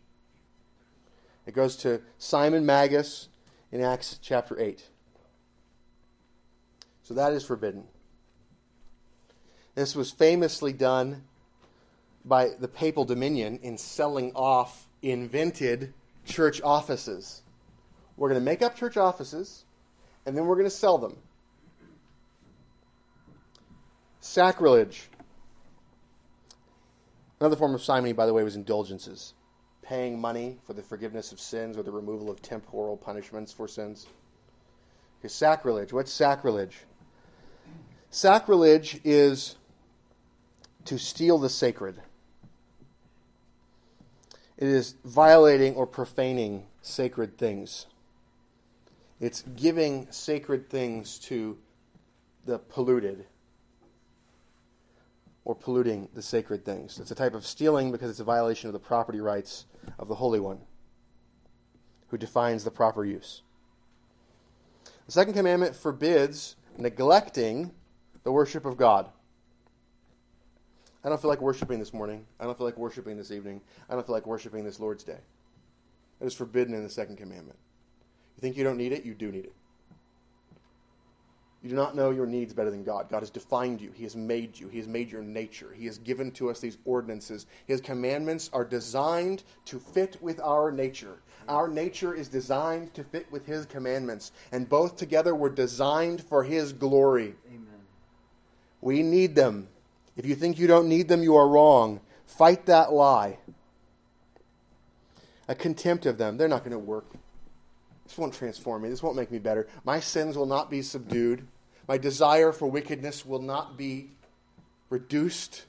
It goes to Simon Magus in Acts chapter 8. So that is forbidden. This was famously done by the papal dominion in selling off invented church offices. We're going to make up church offices, and then we're going to sell them. Sacrilege. Another form of simony, by the way, was indulgences, paying money for the forgiveness of sins or the removal of temporal punishments for sins. Okay, sacrilege. What's sacrilege? Sacrilege is to steal the sacred. It is violating or profaning sacred things. It's giving sacred things to the polluted or polluting the sacred things. It's a type of stealing because it's a violation of the property rights of the Holy One who defines the proper use. The second commandment forbids neglecting the worship of God. I don't feel like worshiping this morning. I don't feel like worshiping this evening. I don't feel like worshiping this Lord's Day. It is forbidden in the second commandment. You think you don't need it? You do need it. You do not know your needs better than God. God has defined you. He has made you. He has made your nature. He has given to us these ordinances. His commandments are designed to fit with our nature. Our nature is designed to fit with His commandments, and both together were designed for His glory. Amen. We need them. If you think you don't need them, you are wrong. Fight that lie. A contempt of them. They're not going to work. This won't transform me. This won't make me better. My sins will not be subdued. My desire for wickedness will not be reduced.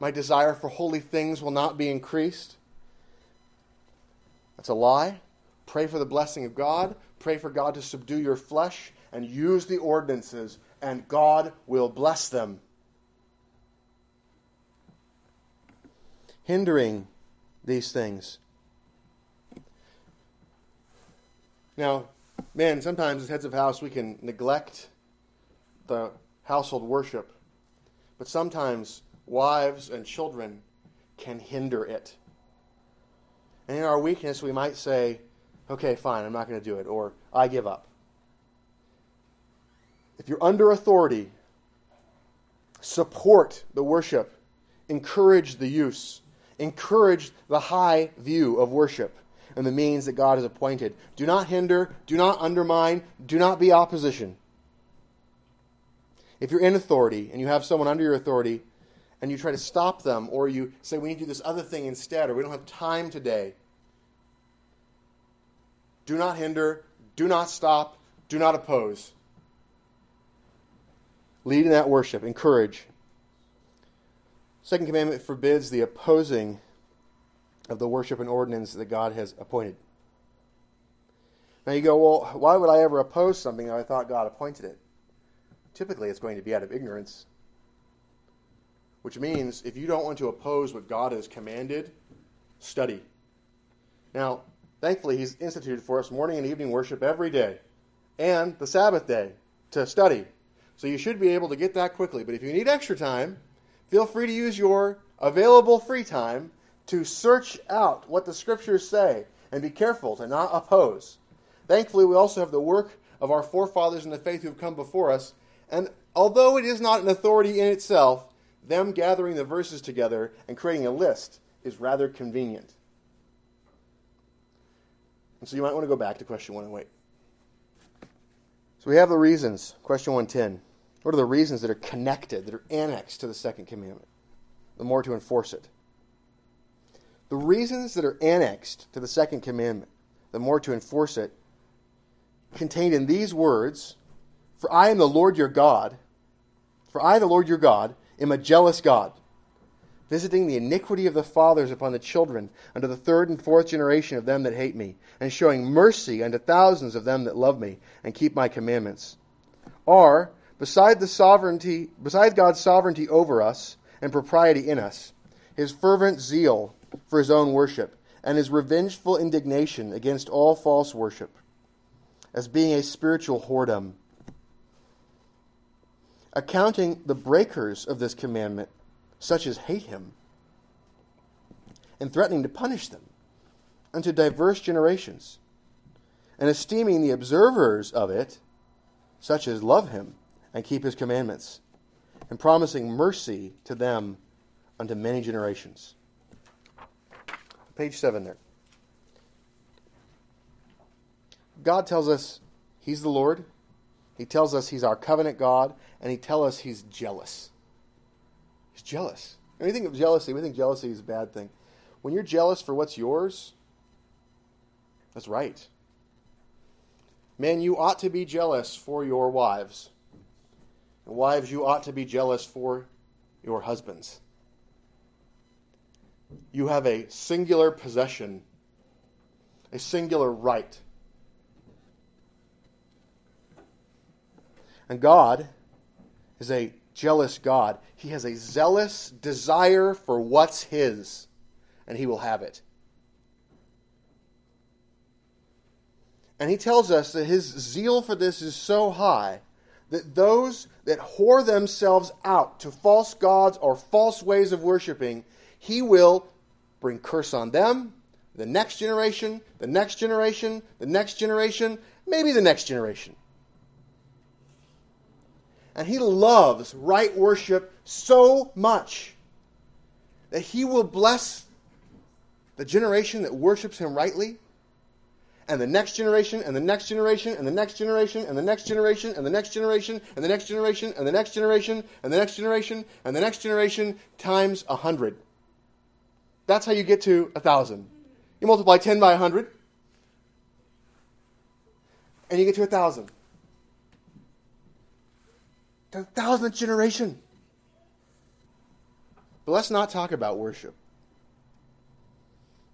My desire for holy things will not be increased. That's a lie. Pray for the blessing of God. Pray for God to subdue your flesh and use the ordinances, and God will bless them. hindering these things. Now, man, sometimes as heads of house we can neglect the household worship, but sometimes wives and children can hinder it. And in our weakness, we might say, okay, fine, I'm not going to do it, or I give up. If you're under authority, support the worship, encourage the use encourage the high view of worship and the means that God has appointed. Do not hinder, do not undermine, do not be opposition. If you're in authority and you have someone under your authority and you try to stop them, or you say, we need to do this other thing instead, or we don't have time today, do not hinder, do not stop, do not oppose. Lead in that worship, encourage. Second commandment forbids the opposing of the worship and ordinance that God has appointed. Now you go, well, why would I ever oppose something that I thought God appointed it? Typically it's going to be out of ignorance. Which means if you don't want to oppose what God has commanded, study. Now, thankfully, He's instituted for us morning and evening worship every day and the Sabbath day to study. So you should be able to get that quickly. But if you need extra time, feel free to use your available free time to search out what the scriptures say and be careful to not oppose. Thankfully, we also have the work of our forefathers in the faith who have come before us. And although it is not an authority in itself, them gathering the verses together and creating a list is rather convenient. And so you might want to go back to question 108. So we have the reasons. Question 110. What are the reasons that are connected, that are annexed to the second commandment? The more to enforce it. The reasons that are annexed to the second commandment, the more to enforce it, contained in these words For I am the Lord your God. For I, the Lord your God, am a jealous God, visiting the iniquity of the fathers upon the children unto the third and fourth generation of them that hate me, and showing mercy unto thousands of them that love me and keep my commandments. Are, beside the sovereignty, beside God's sovereignty over us and propriety in us, his fervent zeal for his own worship, and his revengeful indignation against all false worship as being a spiritual whoredom. Accounting the breakers of this commandment, such as hate him, and threatening to punish them unto diverse generations, and esteeming the observers of it, such as love him and keep his commandments, and promising mercy to them unto many generations. Page 7 there. God tells us He's the Lord. He tells us He's our covenant God, and He tells us He's jealous. He's jealous. We think of jealousy, we think jealousy is a bad thing. When you're jealous for what's yours, that's right. Men, you ought to be jealous for your wives. And wives, you ought to be jealous for your husbands. You have a singular possession, a singular right And God is a jealous God. He has a zealous desire for what's His, and He will have it. And He tells us that His zeal for this is so high that those that whore themselves out to false gods or false ways of worshiping, He will bring curse on them, the next generation, the next generation, the next generation, maybe the next generation. And he loves right worship so much that he will bless the generation that worships him rightly, and the next generation, and the next generation, and the next generation, and the next generation, and the next generation, and the next generation, and the next generation, and the next generation, and the next generation times a hundred. That's how you get to a thousand. You multiply 10 by a 100, and you get to a thousand the thousandth generation. But let's not talk about worship.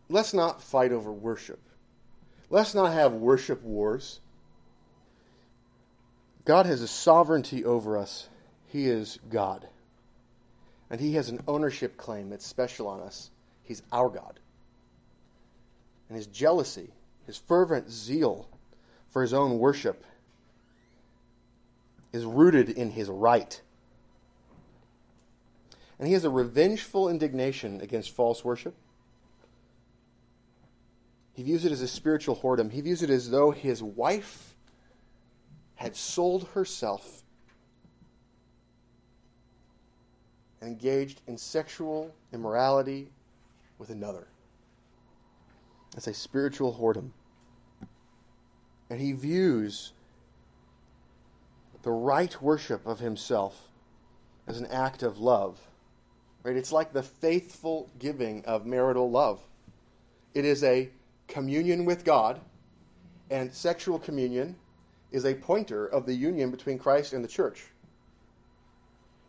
Let's not fight over worship. Let's not have worship wars. God has a sovereignty over us. He is God. And He has an ownership claim that's special on us. He's our God. And His jealousy, His fervent zeal for His own worship, is rooted in his right. And he has a revengeful indignation against false worship. He views it as a spiritual whoredom. He views it as though his wife had sold herself and engaged in sexual immorality with another. That's a spiritual whoredom. And he views the right worship of himself as an act of love. Right? It's like the faithful giving of marital love. It is a communion with God, and sexual communion is a pointer of the union between Christ and the church.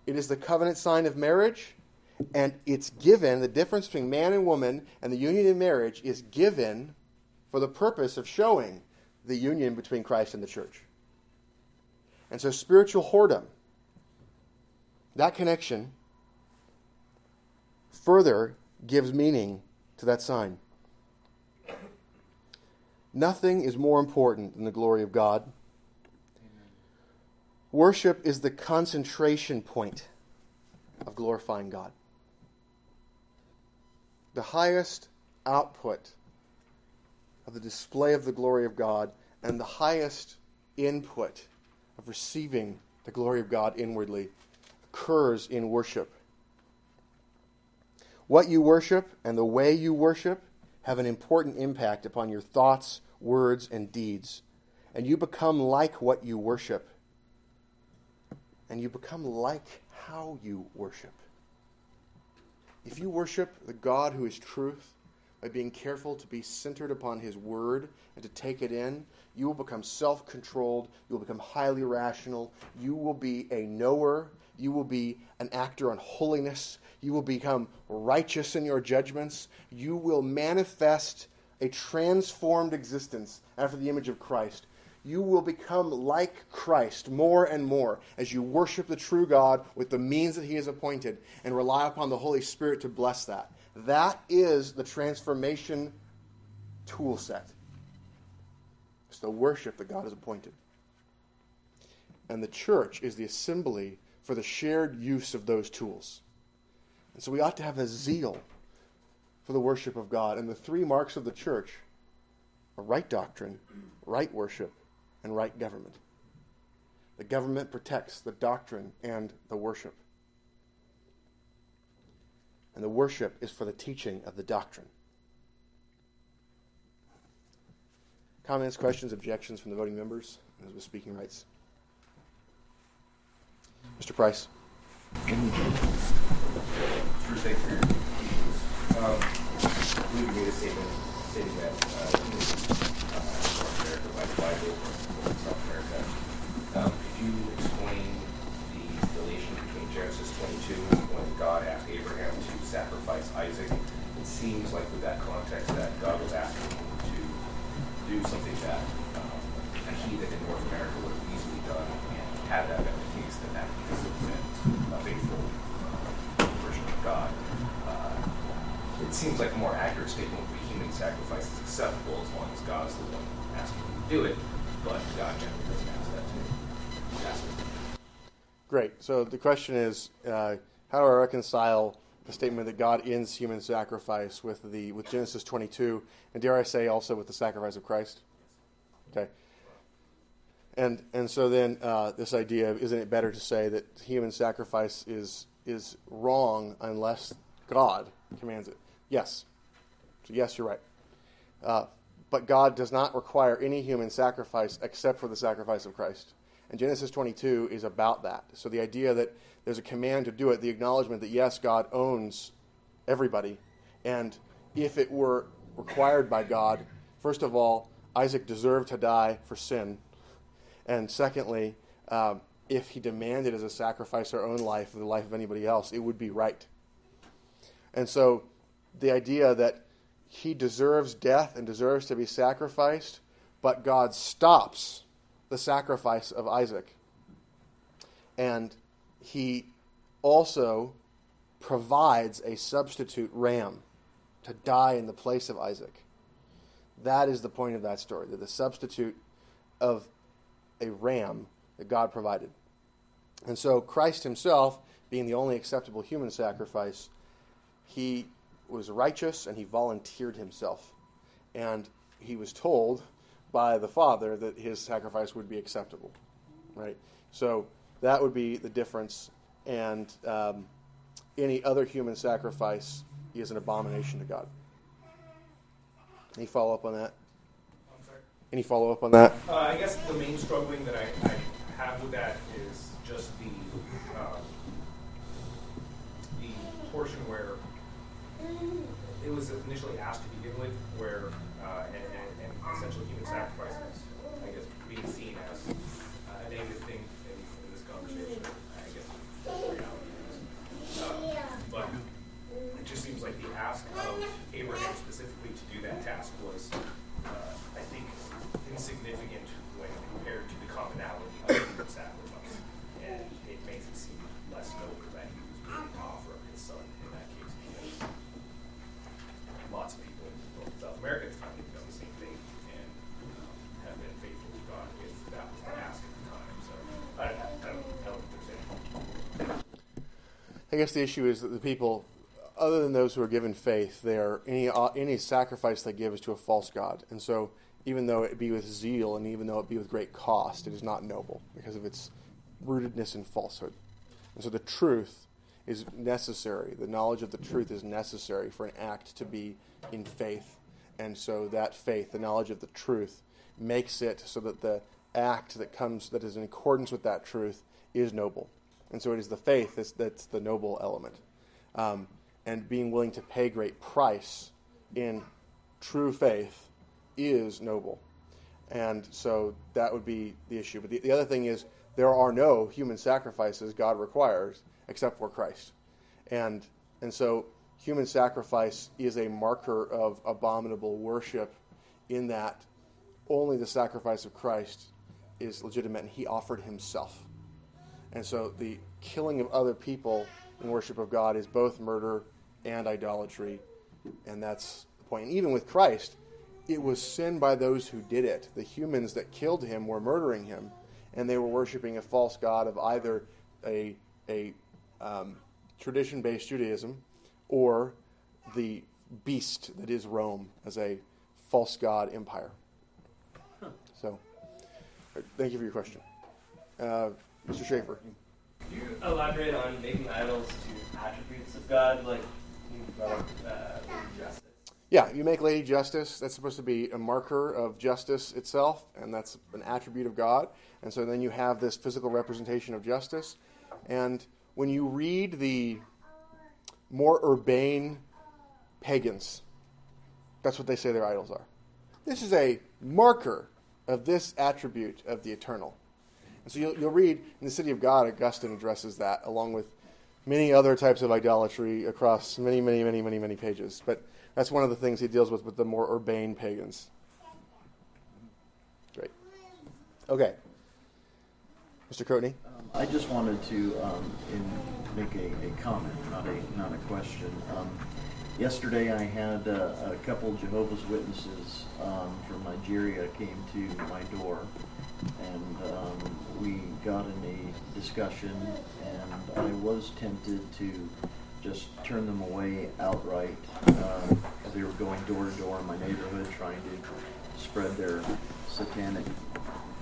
It is the covenant sign of marriage, and it's given, the difference between man and woman and the union in marriage is given for the purpose of showing the union between Christ and the church. And so spiritual whoredom That connection further gives meaning to that sign. Nothing is more important than the glory of God. Worship is the concentration point of glorifying God. The highest output of the display of the glory of God and the highest input of receiving the glory of God inwardly occurs in worship. What you worship and the way you worship have an important impact upon your thoughts, words, and deeds. And you become like what you worship. And you become like how you worship. If you worship the God who is truth by being careful to be centered upon his word and to take it in, you will become self controlled. You will become highly rational. You will be a knower. You will be an actor on holiness. You will become righteous in your judgments. You will manifest a transformed existence after the image of Christ. You will become like Christ more and more as you worship the true God with the means that He has appointed and rely upon the Holy Spirit to bless that. That is the transformation tool set. It's the worship that God has appointed. And the church is the assembly for the shared use of those tools. And so we ought to have a zeal for the worship of God. And the three marks of the church are right doctrine, right worship, and right government. The government protects the doctrine and the worship. And the worship is for the teaching of the doctrine. Comments, questions, objections from the voting members as with speaking rights? Mr. Price. Um, made a statement stating that uh, South America. Um, could you explain the relation between Genesis 22 when God asked Abraham to sacrifice Isaac? It seems like with that context that God was asking him to do something that um, a heathen in North America would have easily done and had that been the case, then that would have been a faithful uh, version of God. Uh, it seems like a more accurate statement would be human sacrifice is acceptable as long as God's the one asking him to do it, but God generally doesn't ask that too. Great. So the question is, uh, how do I reconcile the statement that God ends human sacrifice with the with Genesis 22, and dare I say also with the sacrifice of Christ? Okay. And and so then uh, this idea of isn't it better to say that human sacrifice is is wrong unless God commands it? Yes. So yes, you're right. Uh, but God does not require any human sacrifice except for the sacrifice of Christ. And Genesis 22 is about that. So the idea that there's a command to do it, the acknowledgement that yes, God owns everybody. And if it were required by God, first of all, Isaac deserved to die for sin. And secondly, um, if he demanded as a sacrifice our own life or the life of anybody else, it would be right. And so the idea that he deserves death and deserves to be sacrificed, but God stops the sacrifice of Isaac. And he also provides a substitute ram to die in the place of Isaac. That is the point of that story, that the substitute of a ram that God provided. And so Christ himself, being the only acceptable human sacrifice, he was righteous and he volunteered himself. And he was told by the Father that his sacrifice would be acceptable. Right? So that would be the difference. And um, any other human sacrifice is an abomination to God. Any follow up on that? Any follow up on that? Uh, I guess the main struggling that I, I have with that is just the um, the portion where it was initially asked to begin with, where uh, and, and, and essentially human sacrifice task was, uh, I think, insignificant when compared to the commonality of the sacrifice. And it makes it seem less noble that he was going to offer up his son in that case because lots of people in South America have the time done the same thing and um, have been faithful to God if that was the task at the time. So I, don't, I don't think there's any. I guess the issue is that the people other than those who are given faith, they are any uh, any sacrifice they give is to a false god, and so even though it be with zeal and even though it be with great cost, it is not noble because of its rootedness in falsehood. And so the truth is necessary. The knowledge of the truth is necessary for an act to be in faith, and so that faith, the knowledge of the truth, makes it so that the act that comes that is in accordance with that truth is noble. And so it is the faith that's, that's the noble element. Um, and being willing to pay great price in true faith is noble. And so that would be the issue. But the, the other thing is, there are no human sacrifices God requires except for Christ. And, and so human sacrifice is a marker of abominable worship in that only the sacrifice of Christ is legitimate and he offered himself. And so the killing of other people in worship of God is both murder and idolatry. And that's the point. And even with Christ, it was sin by those who did it. The humans that killed him were murdering him, and they were worshiping a false god of either a, a um, tradition based Judaism or the beast that is Rome as a false god empire. So, thank you for your question. Uh, Mr. Schaefer. Could you elaborate on making idols to attributes of God, like Yeah, you make Lady Justice. That's supposed to be a marker of justice itself, and that's an attribute of God. And so then you have this physical representation of justice. And when you read the more urbane pagans, that's what they say their idols are. This is a marker of this attribute of the eternal. And so you'll, you'll read in the City of God, Augustine addresses that along with many other types of idolatry across many, many, many, many, many pages. But that's one of the things he deals with with the more urbane pagans. Great. Okay. Mr. Courtney? Um, I just wanted to um, in, make a, a, comment, not a, not a question. Um, yesterday I had uh, a couple Jehovah's Witnesses um, from Nigeria came to my door and um, we got in a discussion and I was tempted to just turn them away outright as they were going door to door in my neighborhood trying to spread their satanic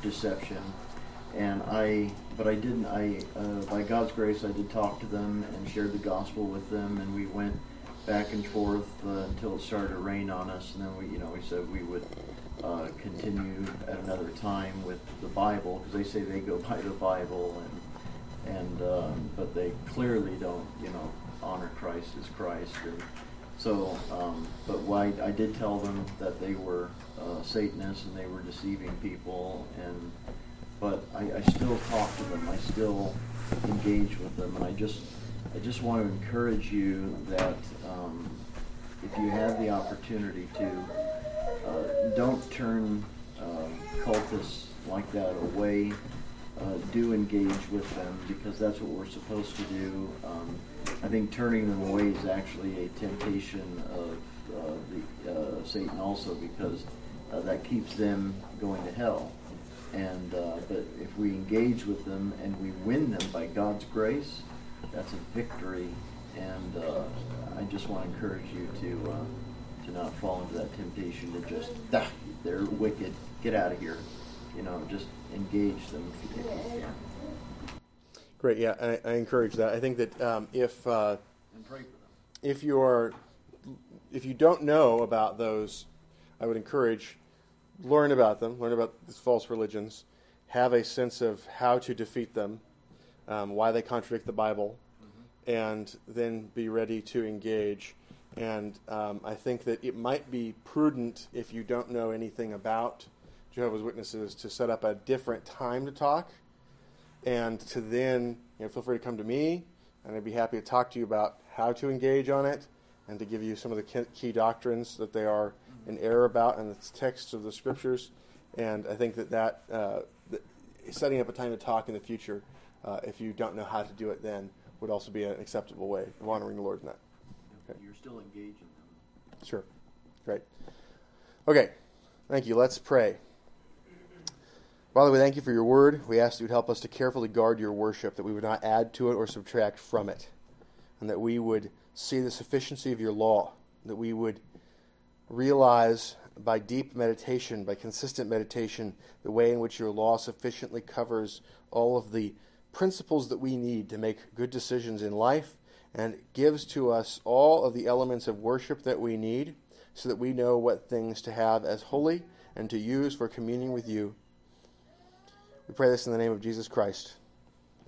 deception. And I, but I didn't. I, uh, by God's grace, I did talk to them and shared the gospel with them, and we went back and forth uh, until it started to rain on us. And then we, you know, we said we would uh, continue at another time with the Bible because they say they go by the Bible, and and um, but they clearly don't, you know, honor Christ as Christ. And so, um, but why I did tell them that they were uh, Satanists and they were deceiving people, and but I, I still talk to them. I still engage with them, and I just I just want to encourage you that um, if you have the opportunity to, don't turn uh, cultists like that away. Uh, do engage with them because that's what we're supposed to do. Um, I think turning them away is actually a temptation of uh, the, uh, Satan also because uh, that keeps them going to hell. And uh, but if we engage with them and we win them by God's grace, that's a victory. And uh, I just want to encourage you to uh, to not fall into that temptation to just ah, they're wicked, get out of here. You know, just engage them if you can. Great. Yeah, I, I encourage that. I think that um, if uh, and pray for them. if you are if you don't know about those, I would encourage learn about them, learn about these false religions, have a sense of how to defeat them, um, why they contradict the Bible, mm-hmm. and then be ready to engage. And um, I think that it might be prudent if you don't know anything about Jehovah's Witnesses to set up a different time to talk and to then you know, feel free to come to me, and I'd be happy to talk to you about how to engage on it and to give you some of the key doctrines that they are in error about and the texts of the scriptures. And I think that that, uh, that setting up a time to talk in the future, uh, if you don't know how to do it then, would also be an acceptable way of honoring the Lord in that. Still engaging them. Sure. Great. Okay. Thank you. Let's pray. Father, we thank you for your word. We ask that you would help us to carefully guard your worship, that we would not add to it or subtract from it. and that we would see the sufficiency of your law, that we would realize by deep meditation, by consistent meditation, the way in which your law sufficiently covers all of the principles that we need to make good decisions in life and gives to us all of the elements of worship that we need so that we know what things to have as holy and to use for communion with you. We pray this in the name of Jesus Christ.